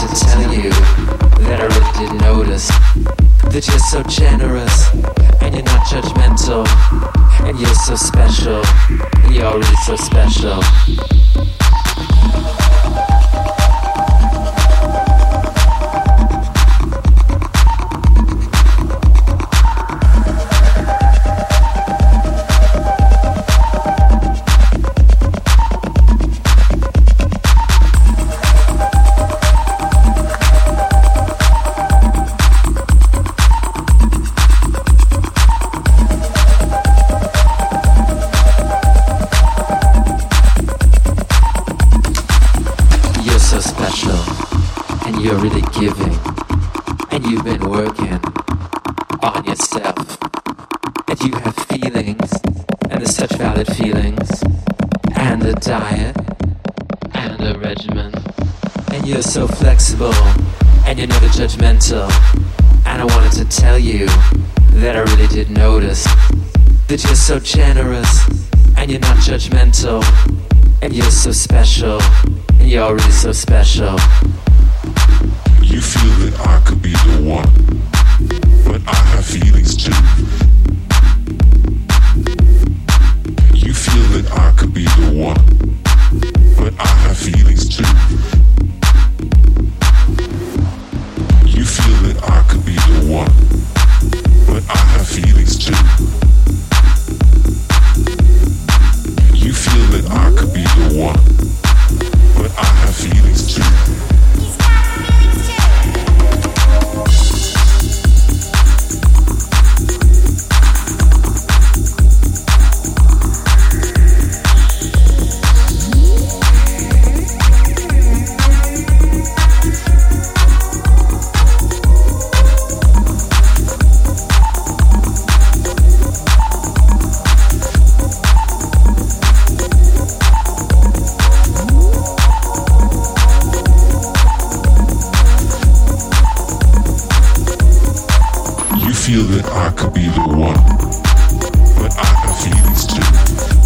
to tell you that I really did notice that you're so generous, and you're not judgmental, and you're so special, you're really so special. You're really giving, and you've been working on yourself, and you have feelings, and there's such valid feelings, and a diet, and a regimen, and you're so flexible, and you're never judgmental, and I wanted to tell you that I really did notice that you're so generous, and you're not judgmental, and you're so special, and you're really so special. You feel that I could be the one, but I have feelings too. Feel that I could be the one, but I have feelings too.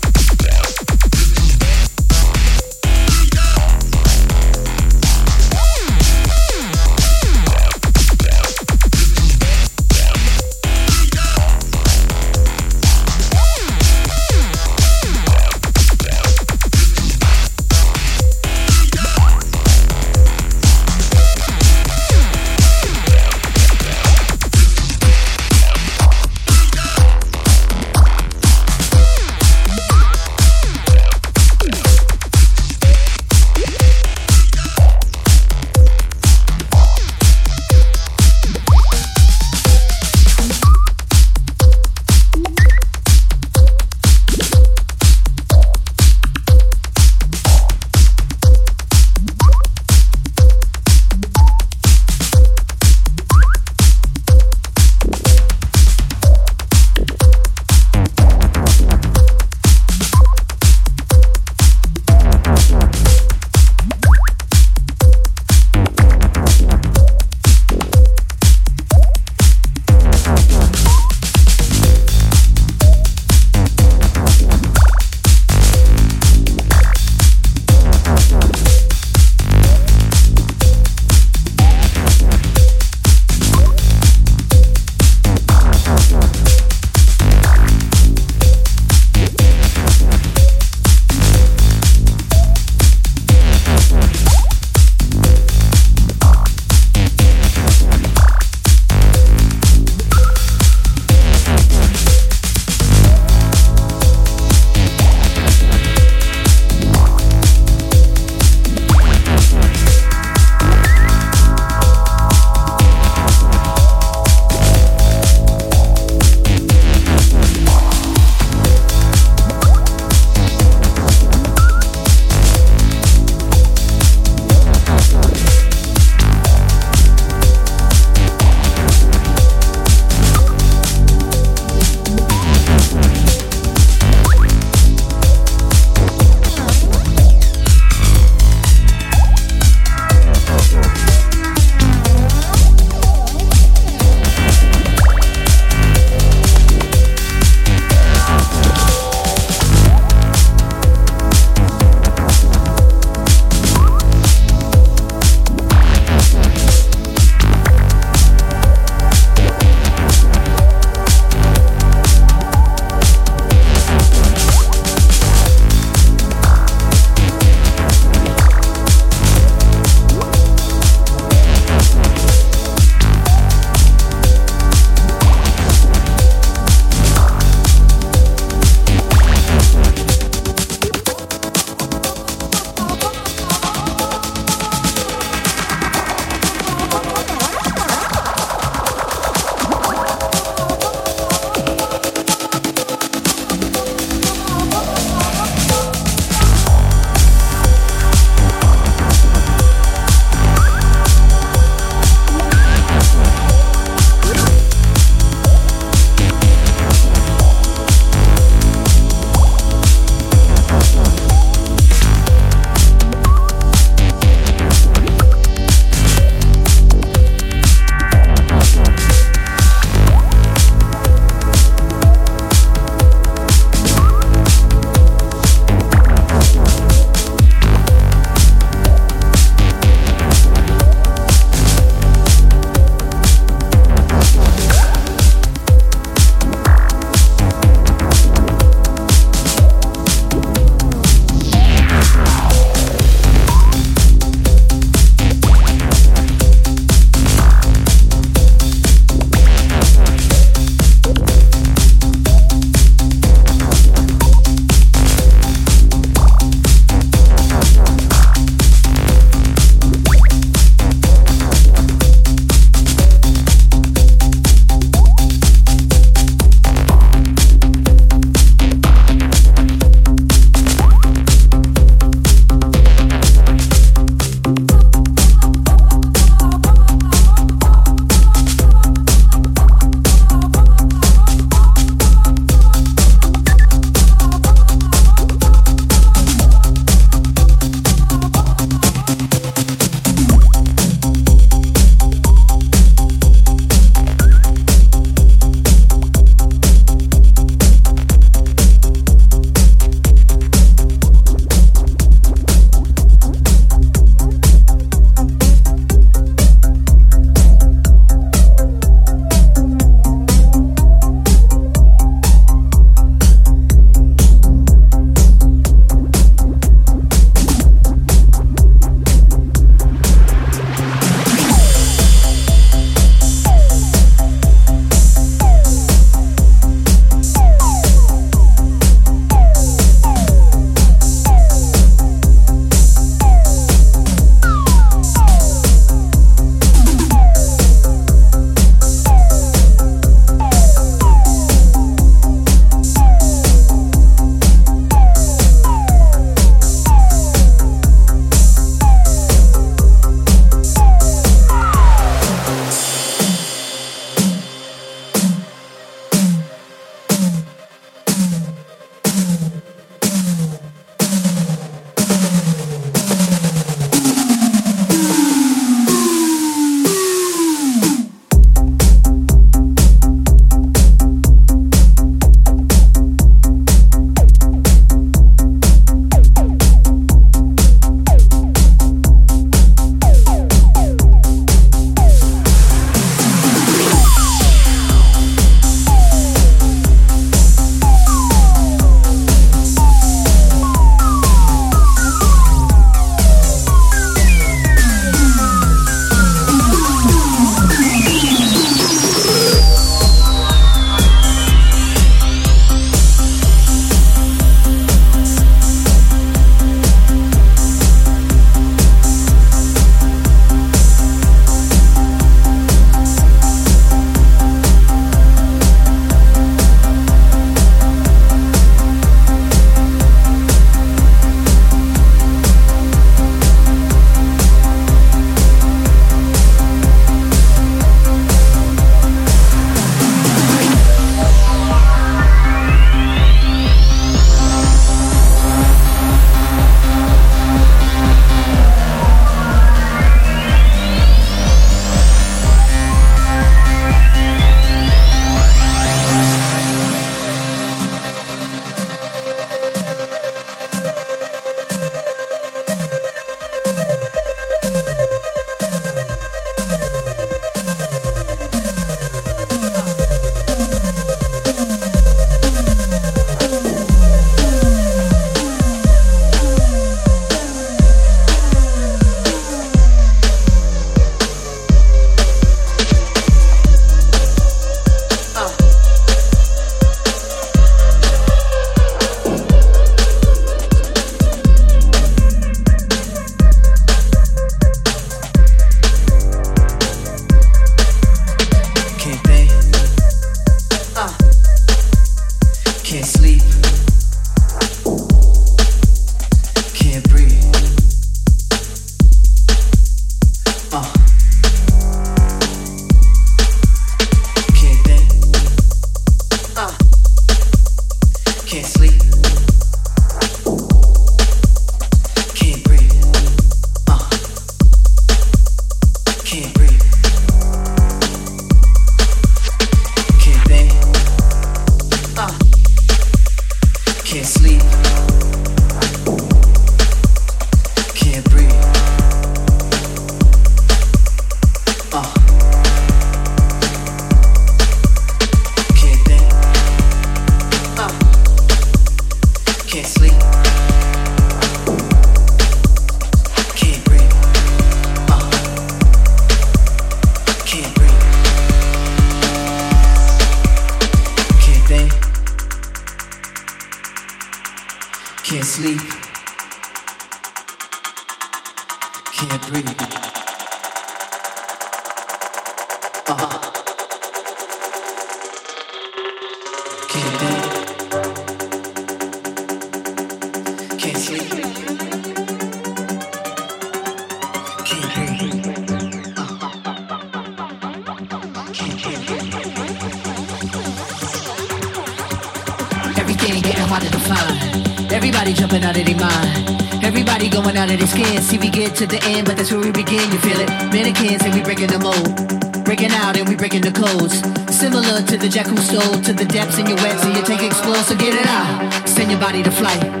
See, we get to the end, but that's where we begin. You feel it? Mannequins and we breaking the mold. Breaking out and we breaking the codes. Similar to the jack who stole to the depths in your wet, so you take explore, so get it out. Send your body to flight.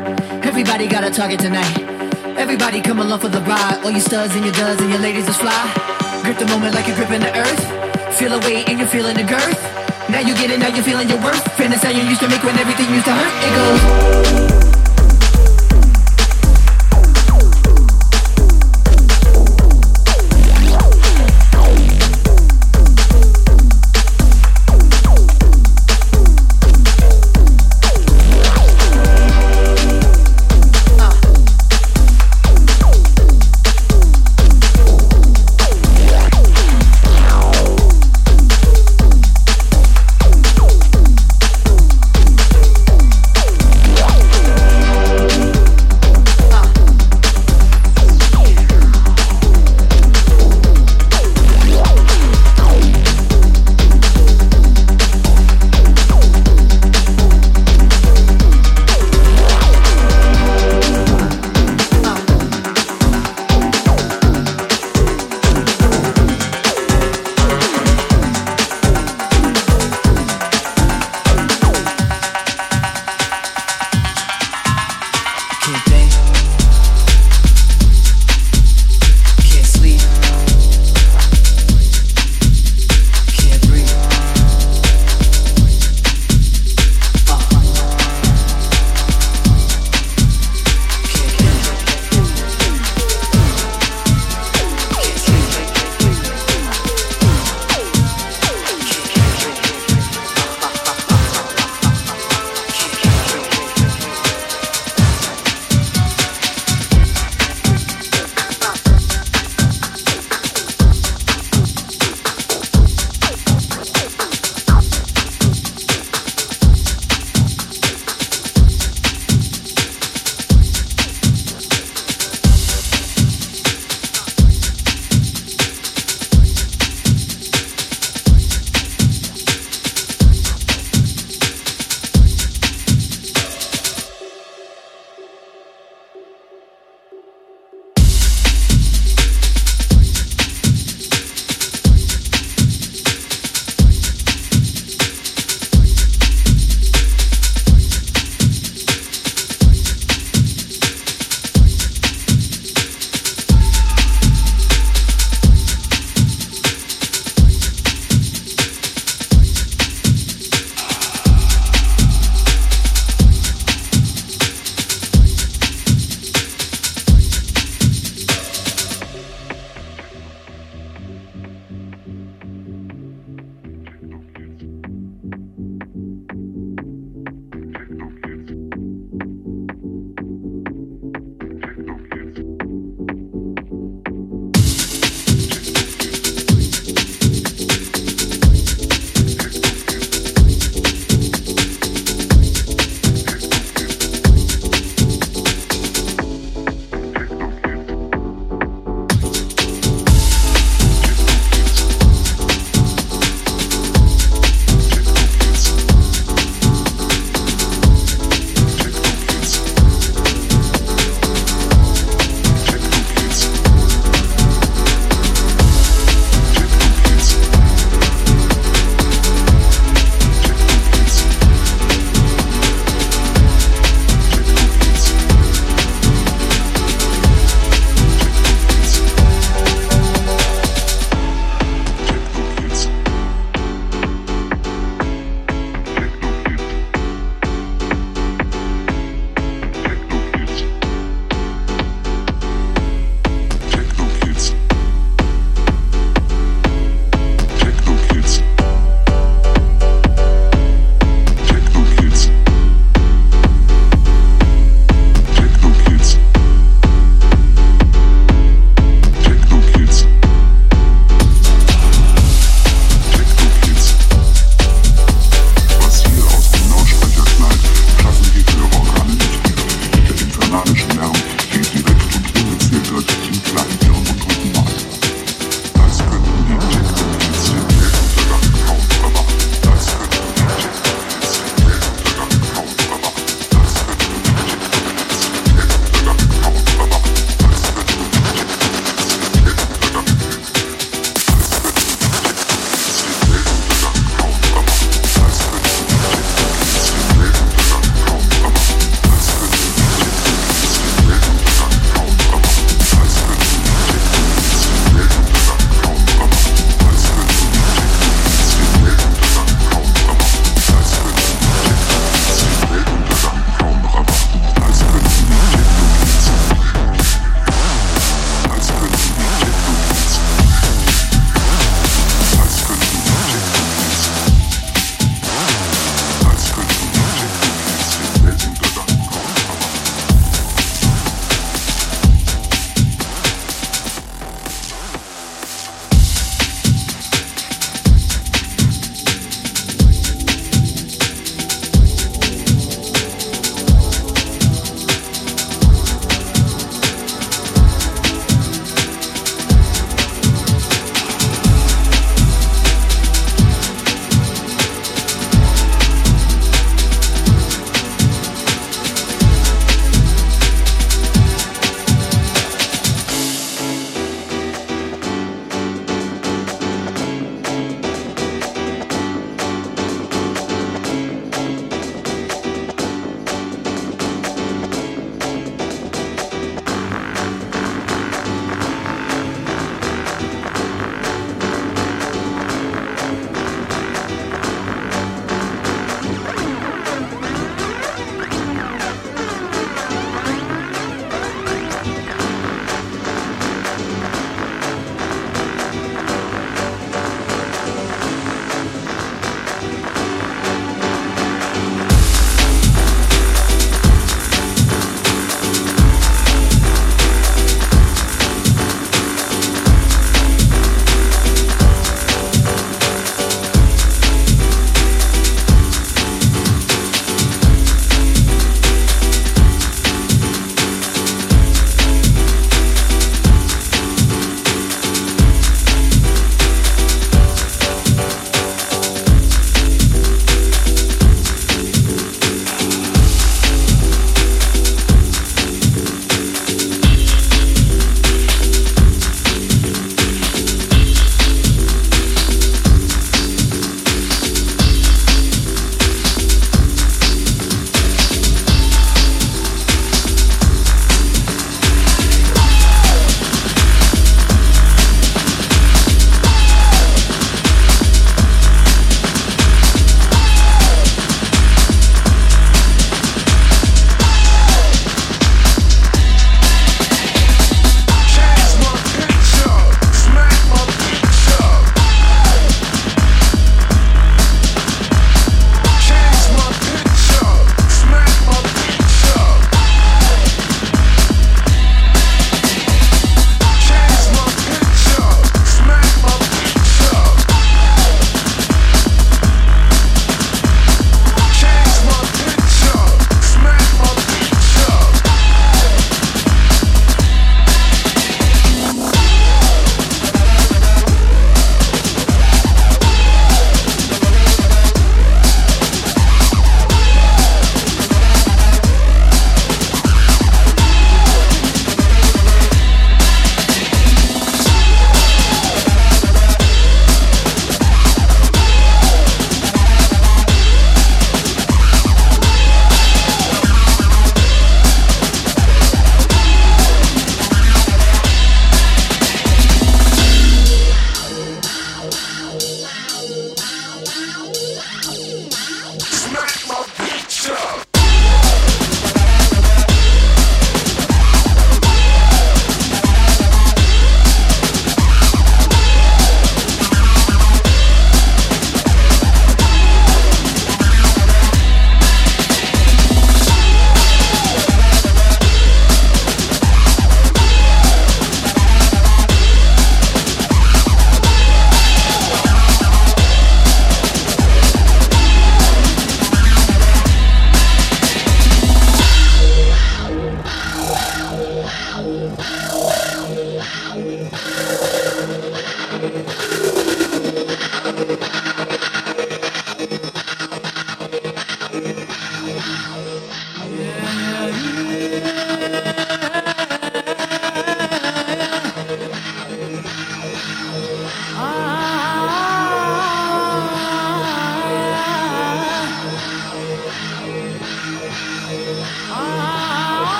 Everybody got a target tonight. Everybody come along for the ride. All you studs and your duds and your ladies just fly. Grip the moment like you're gripping the earth. Feel a weight and you're feeling the girth. Now you get it, now you're feeling your worth. How you used to make when everything used to hurt. It goes.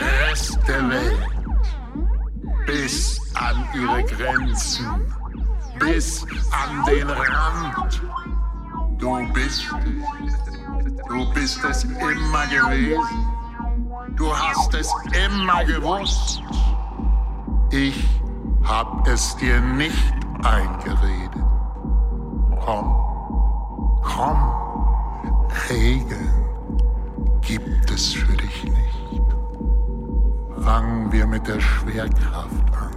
Rest der Welt. Bis an ihre Grenzen. Bis an den Rand. Du bist es. Du bist es immer gewesen. Du hast es immer gewusst. Ich hab es dir nicht eingeredet. Komm, komm, Regeln gibt es für dich nicht. Fangen wir mit der Schwerkraft an.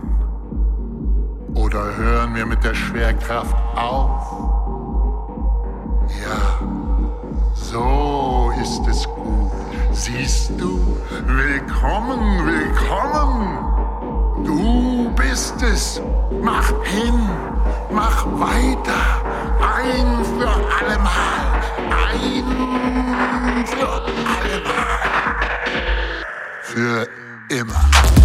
Oder hören wir mit der Schwerkraft auf? Ja, so ist es gut. Siehst du? Willkommen, willkommen. Du bist es. Mach hin, mach weiter. Ein für allemal. Ein für allemal. Für immer.